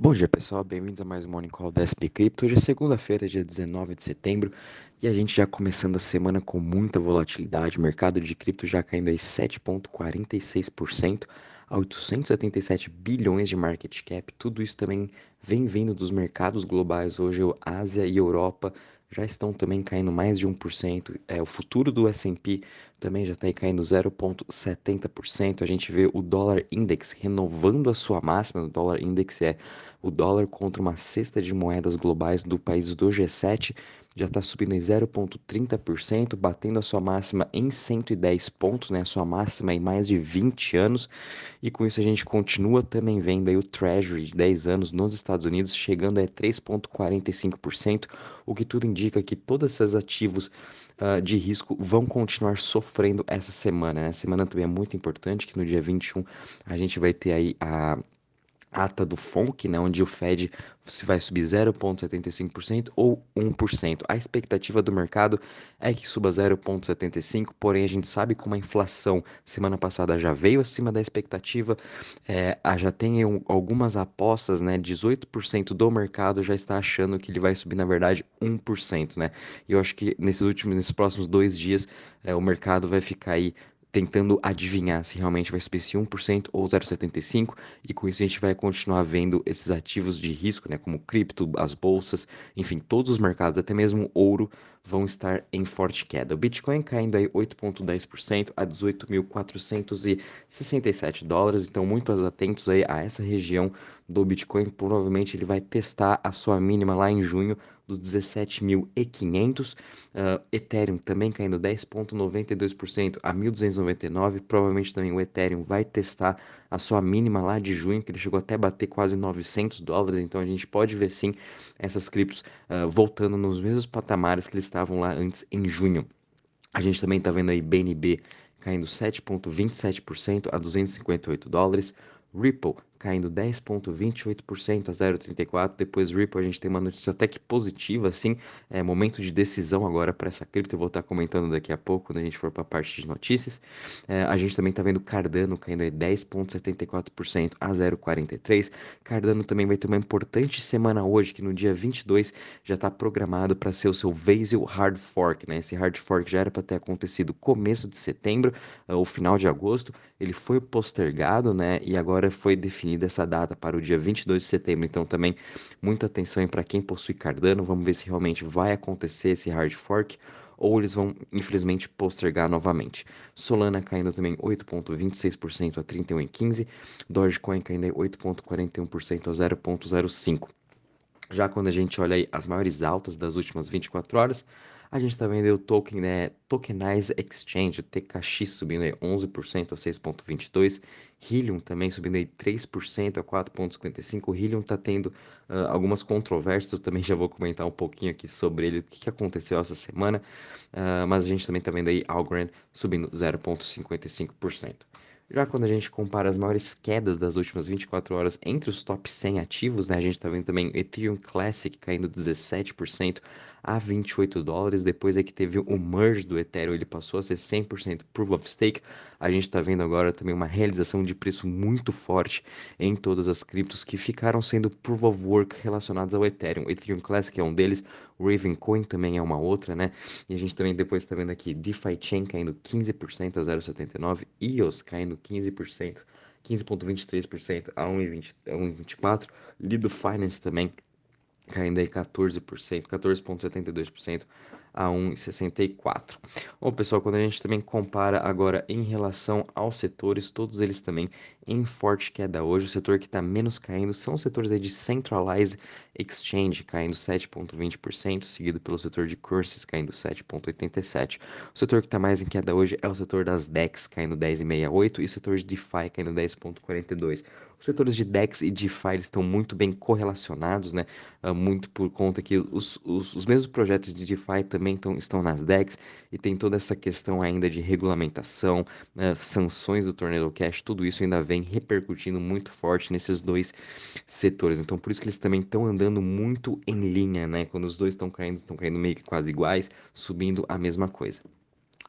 Bom dia pessoal, bem-vindos a mais um Morning Call da SP Crypto. Hoje é segunda-feira, dia 19 de setembro, e a gente já começando a semana com muita volatilidade. O mercado de cripto já caindo aí 7,46% a 877 bilhões de market cap. Tudo isso também vem vindo dos mercados globais. Hoje, Ásia e Europa já estão também caindo mais de 1%. É, o futuro do S&P também já está caindo 0,70%. A gente vê o dólar index renovando a sua máxima. O dólar index é o dólar contra uma cesta de moedas globais do país do G7 já está subindo em 0,30%, batendo a sua máxima em 110 pontos, né? A sua máxima em mais de 20 anos. E com isso a gente continua também vendo aí o Treasury de 10 anos nos Estados Unidos chegando a 3,45%, o que tudo indica que todos esses ativos uh, de risco vão continuar sofrendo essa semana. Né? Semana também é muito importante, que no dia 21 a gente vai ter aí a ata do FONC, né, onde o Fed se vai subir 0,75% ou 1%. A expectativa do mercado é que suba 0,75%, porém a gente sabe como a inflação semana passada já veio acima da expectativa, é, já tem algumas apostas, né, 18% do mercado já está achando que ele vai subir, na verdade, 1%, né, e eu acho que nesses últimos, nesses próximos dois dias, é, o mercado vai ficar aí tentando adivinhar se realmente vai subir esse 1% ou 0,75%, e com isso a gente vai continuar vendo esses ativos de risco, né, como cripto, as bolsas, enfim, todos os mercados, até mesmo ouro, vão estar em forte queda. O Bitcoin caindo aí 8,10% a 18.467 dólares, então muito atentos aí a essa região do Bitcoin, provavelmente ele vai testar a sua mínima lá em junho dos 17.500. Uh, ah, Ethereum também caindo 10,92% a 1.299. Provavelmente também o Ethereum vai testar a sua mínima lá de junho, que ele chegou até bater quase 900 dólares. Então a gente pode ver sim essas criptos uh, voltando nos mesmos patamares que eles estavam lá antes em junho. A gente também está vendo aí BNB caindo 7,27% a 258 dólares. Ripple caindo 10,28% a 0,34%. Depois Ripple, a gente tem uma notícia até que positiva, assim, é momento de decisão agora para essa cripto. Eu vou estar comentando daqui a pouco, quando a gente for para a parte de notícias. É, a gente também está vendo Cardano caindo 10,74% a 0,43%. Cardano também vai ter uma importante semana hoje, que no dia 22 já está programado para ser o seu Vasil Hard Fork, né? Esse Hard Fork já era para ter acontecido começo de setembro ou final de agosto. Ele foi postergado, né? E agora foi definido definida essa data para o dia 22 de setembro. Então, também muita atenção para quem possui Cardano. Vamos ver se realmente vai acontecer esse hard fork ou eles vão, infelizmente, postergar novamente. Solana caindo também 8,26% a 31,15%. Dogecoin caindo 8,41% a 0,05%. Já quando a gente olha aí as maiores altas das últimas 24 horas, a gente vendo o token, né, Tokenize Exchange, TKX subindo aí 11% a 6,22%, Helium também subindo aí 3% a 4,55%. O Helium está tendo uh, algumas controvérsias, eu também já vou comentar um pouquinho aqui sobre ele, o que, que aconteceu essa semana, uh, mas a gente também está vendo aí Algorand subindo 0,55%. Já quando a gente compara as maiores quedas das últimas 24 horas entre os top 100 ativos, né, a gente está vendo também Ethereum Classic caindo 17% a 28 dólares, depois é que teve o merge do Ethereum, ele passou a ser 100% Proof of Stake, a gente está vendo agora também uma realização de preço muito forte em todas as criptos que ficaram sendo Proof of Work relacionados ao Ethereum. Ethereum Classic é um deles, Ravencoin também é uma outra, né? E a gente também depois está vendo aqui DeFi Chain caindo 15% a 0,79, EOS caindo 15%, 15,23% a 1,24%, Lido Finance também caindo aí 14%, 14,72% a 1,64. Bom, pessoal, quando a gente também compara agora em relação aos setores, todos eles também em forte queda hoje. O setor que está menos caindo são os setores de Centralized Exchange, caindo 7,20%, seguido pelo setor de Curses, caindo 7,87%. O setor que está mais em queda hoje é o setor das DEX, caindo 10,68%, e o setor de DeFi, caindo 10,42%. Os setores de DEX e DeFi estão muito bem correlacionados, né? Uh, muito por conta que os, os, os mesmos projetos de DeFi também tão, estão nas DEX e tem toda essa questão ainda de regulamentação, uh, sanções do Tornado Cash, tudo isso ainda vem repercutindo muito forte nesses dois setores. Então, por isso que eles também estão andando muito em linha, né? Quando os dois estão caindo, estão caindo meio que quase iguais, subindo a mesma coisa.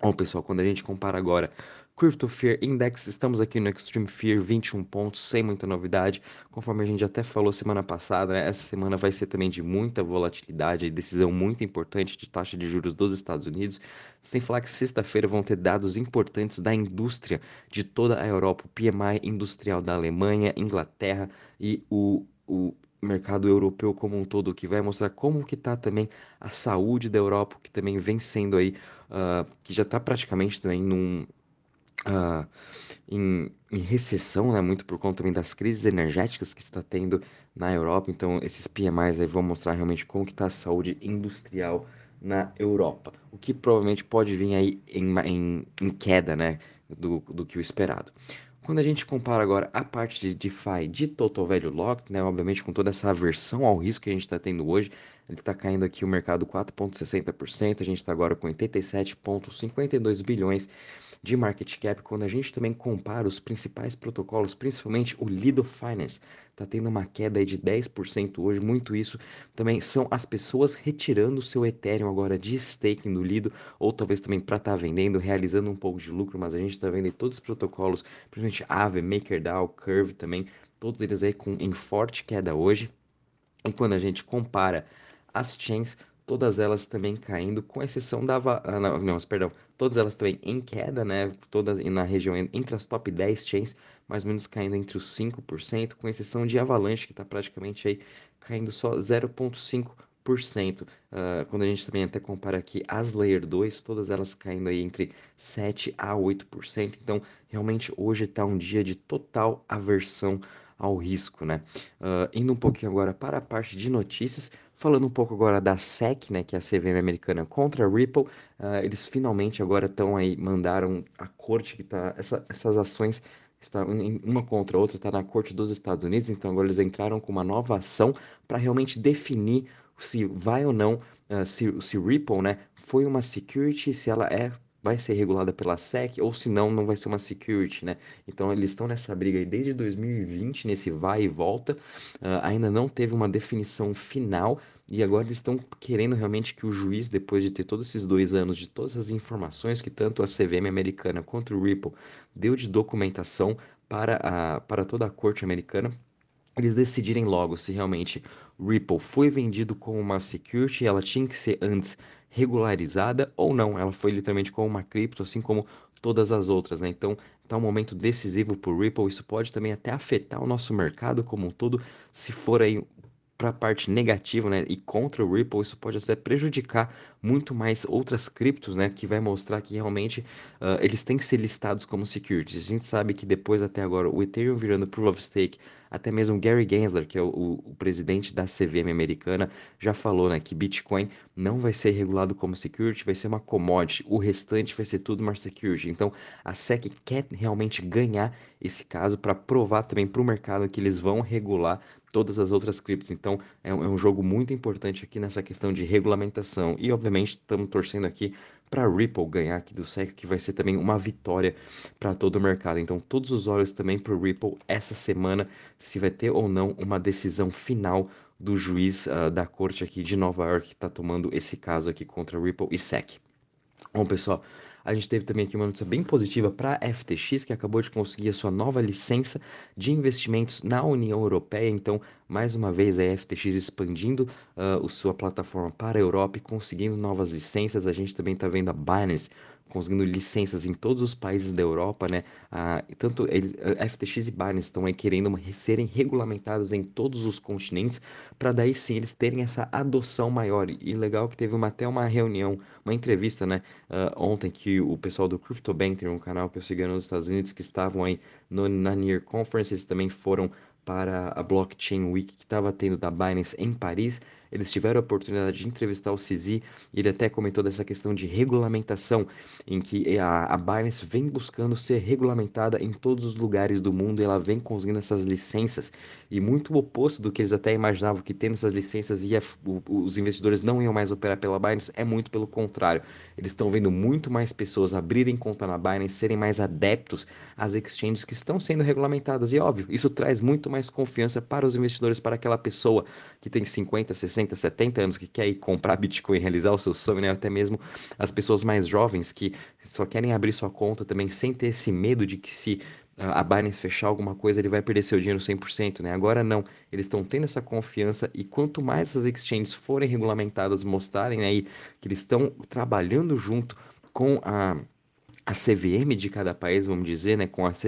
Bom, pessoal, quando a gente compara agora Crypto Fear Index, estamos aqui no Extreme Fear, 21 pontos, sem muita novidade. Conforme a gente até falou semana passada, né, essa semana vai ser também de muita volatilidade, decisão muito importante de taxa de juros dos Estados Unidos. Sem falar que sexta-feira vão ter dados importantes da indústria de toda a Europa, o PMI industrial da Alemanha, Inglaterra e o, o mercado europeu como um todo, que vai mostrar como que está também a saúde da Europa, que também vem sendo aí, uh, que já está praticamente também num uh, em, em, recessão, né, muito por conta também das crises energéticas que está tendo na Europa. Então, esses PMIs aí vão mostrar realmente como que está a saúde industrial na Europa, o que provavelmente pode vir aí em, em, em queda, né, do, do que o esperado. Quando a gente compara agora a parte de DeFi de Total Value Locked, né, obviamente com toda essa aversão ao risco que a gente está tendo hoje, ele está caindo aqui o mercado 4,60%, a gente está agora com 87,52 bilhões de market cap, quando a gente também compara os principais protocolos, principalmente o Lido Finance, está tendo uma queda de 10% hoje, muito isso também são as pessoas retirando o seu Ethereum agora de staking do Lido, ou talvez também para estar tá vendendo, realizando um pouco de lucro, mas a gente está vendo todos os protocolos, principalmente Aave, MakerDAO, Curve também, todos eles aí com, em forte queda hoje. E quando a gente compara as chains, todas elas também caindo, com exceção da. Ah, não, não, perdão, todas elas também em queda, né? Todas na região entre as top 10 chains, mais ou menos caindo entre os 5%, com exceção de Avalanche, que está praticamente aí caindo só 0,5%. Uh, quando a gente também até compara aqui as Layer 2, todas elas caindo aí entre 7 a 8%. Então, realmente hoje está um dia de total aversão ao risco, né? Uh, indo um pouquinho agora para a parte de notícias, falando um pouco agora da SEC, né, que é a CVM americana contra a Ripple, uh, eles finalmente agora estão aí, mandaram a corte que está, essa, essas ações está uma contra a outra, está na corte dos Estados Unidos, então agora eles entraram com uma nova ação para realmente definir se vai ou não, uh, se, se Ripple, né, foi uma security, se ela é vai ser regulada pela SEC ou se não, não vai ser uma security, né? Então eles estão nessa briga aí desde 2020, nesse vai e volta, uh, ainda não teve uma definição final e agora eles estão querendo realmente que o juiz, depois de ter todos esses dois anos de todas as informações que tanto a CVM americana quanto o Ripple deu de documentação para, a, para toda a corte americana, eles decidirem logo se realmente Ripple foi vendido como uma security, ela tinha que ser antes regularizada ou não. Ela foi literalmente como uma cripto, assim como todas as outras, né? Então, tá um momento decisivo para o Ripple. Isso pode também até afetar o nosso mercado como um todo, se for aí para a parte negativa, né, e contra o Ripple, isso pode até prejudicar muito mais outras criptos, né, que vai mostrar que realmente uh, eles têm que ser listados como securities. A gente sabe que depois até agora o Ethereum virando Proof of Stake, até mesmo Gary Gensler, que é o, o, presidente da CVM americana, já falou, né, que Bitcoin não vai ser regulado como security, vai ser uma commodity, o restante vai ser tudo mais security. Então, a SEC quer realmente ganhar esse caso para provar também para o mercado que eles vão regular todas as outras criptos. Então, é um, é um jogo muito importante aqui nessa questão de regulamentação. E, obviamente, estamos torcendo aqui para Ripple ganhar aqui do SEC, que vai ser também uma vitória para todo o mercado. Então, todos os olhos também para o Ripple essa semana, se vai ter ou não uma decisão final do juiz uh, da corte aqui de Nova York que está tomando esse caso aqui contra Ripple e SEC. Bom, pessoal, a gente teve também aqui uma notícia bem positiva para a FTX, que acabou de conseguir a sua nova licença de investimentos na União Europeia. Então, mais uma vez, a FTX expandindo uh, a sua plataforma para a Europa e conseguindo novas licenças. A gente também está vendo a Binance conseguindo licenças em todos os países da Europa, né? Ah, tanto eles, a FTX e Binance estão aí querendo serem regulamentadas em todos os continentes, para daí sim eles terem essa adoção maior. E legal que teve uma, até uma reunião, uma entrevista, né? Uh, ontem que o pessoal do CryptoBank, um canal que eu sigo nos Estados Unidos, que estavam aí no, na Near Conference, eles também foram para a Blockchain Week que estava tendo da Binance em Paris. Eles tiveram a oportunidade de entrevistar o Cizi e ele até comentou dessa questão de regulamentação, em que a, a Binance vem buscando ser regulamentada em todos os lugares do mundo ela vem conseguindo essas licenças. E muito oposto do que eles até imaginavam, que tendo essas licenças ia, os investidores não iam mais operar pela Binance, é muito pelo contrário. Eles estão vendo muito mais pessoas abrirem conta na Binance, serem mais adeptos às exchanges que estão sendo regulamentadas. E óbvio, isso traz muito mais confiança para os investidores, para aquela pessoa que tem 50, 60, 70 anos que quer ir comprar Bitcoin, realizar o seu sonho, né? Até mesmo as pessoas mais jovens que só querem abrir sua conta também sem ter esse medo de que se a Binance fechar alguma coisa, ele vai perder seu dinheiro 100%, né? Agora não, eles estão tendo essa confiança e quanto mais essas exchanges forem regulamentadas, mostrarem aí que eles estão trabalhando junto com a a CVM de cada país, vamos dizer, né, com as,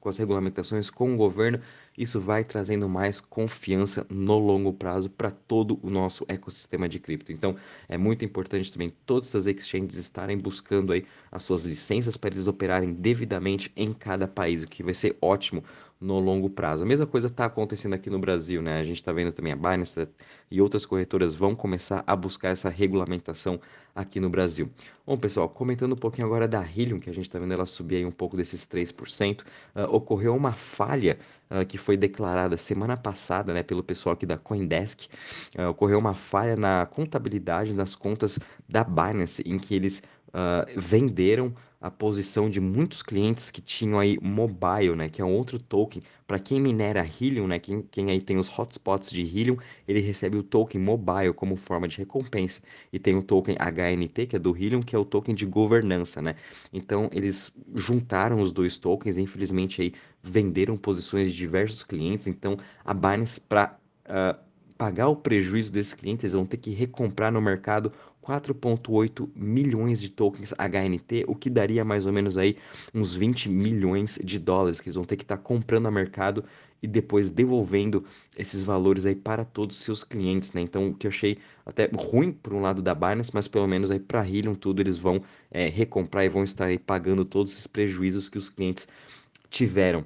com as regulamentações, com o governo, isso vai trazendo mais confiança no longo prazo para todo o nosso ecossistema de cripto. Então, é muito importante também todas essas exchanges estarem buscando aí as suas licenças para eles operarem devidamente em cada país, o que vai ser ótimo no longo prazo. A mesma coisa está acontecendo aqui no Brasil, né? A gente está vendo também a Binance e outras corretoras vão começar a buscar essa regulamentação aqui no Brasil. Bom, pessoal, comentando um pouquinho agora da Helium, que a gente está vendo ela subir aí um pouco desses 3%, uh, ocorreu uma falha uh, que foi declarada semana passada, né, pelo pessoal aqui da CoinDesk. Uh, ocorreu uma falha na contabilidade das contas da Binance, em que eles venderam a posição de muitos clientes que tinham aí mobile, né, que é um outro token. Para quem minera Helium, né, quem, quem aí tem os hotspots de Helium, ele recebe o token mobile como forma de recompensa. E tem o token HNT, que é do Helium, que é o token de governança, né? Então eles juntaram os dois tokens, infelizmente aí venderam posições de diversos clientes. Então a Binance para uh, pagar o prejuízo desses clientes, eles vão ter que recomprar no mercado 4,8 milhões de tokens HNT, o que daria mais ou menos aí uns 20 milhões de dólares que eles vão ter que estar tá comprando a mercado e depois devolvendo esses valores aí para todos os seus clientes, né? Então, o que eu achei até ruim por um lado da Binance, mas pelo menos aí para Helium tudo eles vão é, recomprar e vão estar aí pagando todos esses prejuízos que os clientes tiveram.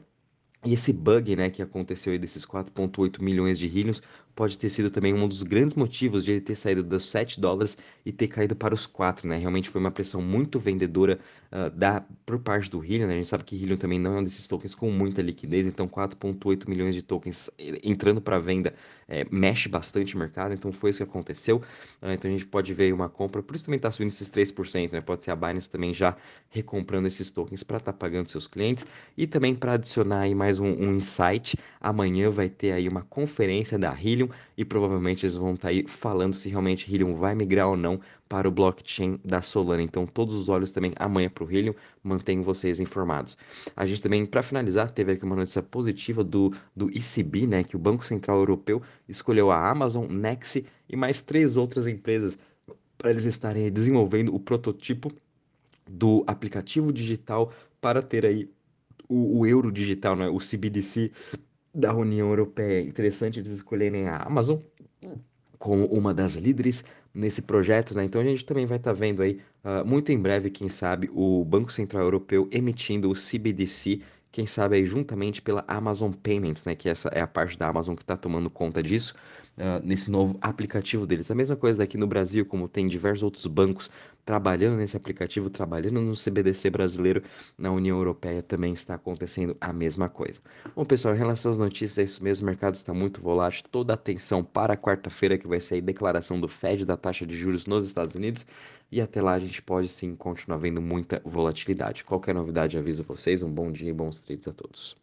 E esse bug, né, que aconteceu aí desses 4.8 milhões de heliums, pode ter sido também um dos grandes motivos de ele ter saído dos 7 dólares e ter caído para os 4, né? Realmente foi uma pressão muito vendedora uh, da, por parte do Helium, né? A gente sabe que Helium também não é um desses tokens com muita liquidez, então 4.8 milhões de tokens eh, entrando para venda é, mexe bastante o mercado, então foi isso que aconteceu. Uh, então a gente pode ver uma compra, por isso também está subindo esses 3%, né? Pode ser a Binance também já recomprando esses tokens para estar tá pagando seus clientes e também para adicionar aí mais um, um insight, amanhã vai ter aí uma conferência da Helium Helium e provavelmente eles vão estar tá aí falando se realmente Helium vai migrar ou não para o blockchain da Solana. Então, todos os olhos também amanhã para o Helium, mantenho vocês informados. A gente também, para finalizar, teve aqui uma notícia positiva do, do ECB, né, que o Banco Central Europeu escolheu a Amazon, Nexi e mais três outras empresas para eles estarem desenvolvendo o protótipo do aplicativo digital para ter aí o, o euro digital, né, o CBDC da União Europeia. Interessante eles escolherem a Amazon como uma das líderes nesse projeto, né? Então a gente também vai estar tá vendo aí, uh, muito em breve, quem sabe, o Banco Central Europeu emitindo o CBDC, quem sabe aí juntamente pela Amazon Payments, né? Que essa é a parte da Amazon que está tomando conta disso uh, nesse novo aplicativo deles. A mesma coisa daqui no Brasil, como tem diversos outros bancos trabalhando nesse aplicativo, trabalhando no CBDC brasileiro, na União Europeia também está acontecendo a mesma coisa. Bom, pessoal, em relação às notícias, é isso mesmo, o mercado está muito volátil, toda a atenção para quarta-feira, que vai ser a declaração do Fed da taxa de juros nos Estados Unidos, e até lá a gente pode sim continuar vendo muita volatilidade. Qualquer novidade, aviso vocês, um bom dia e bons trades a todos.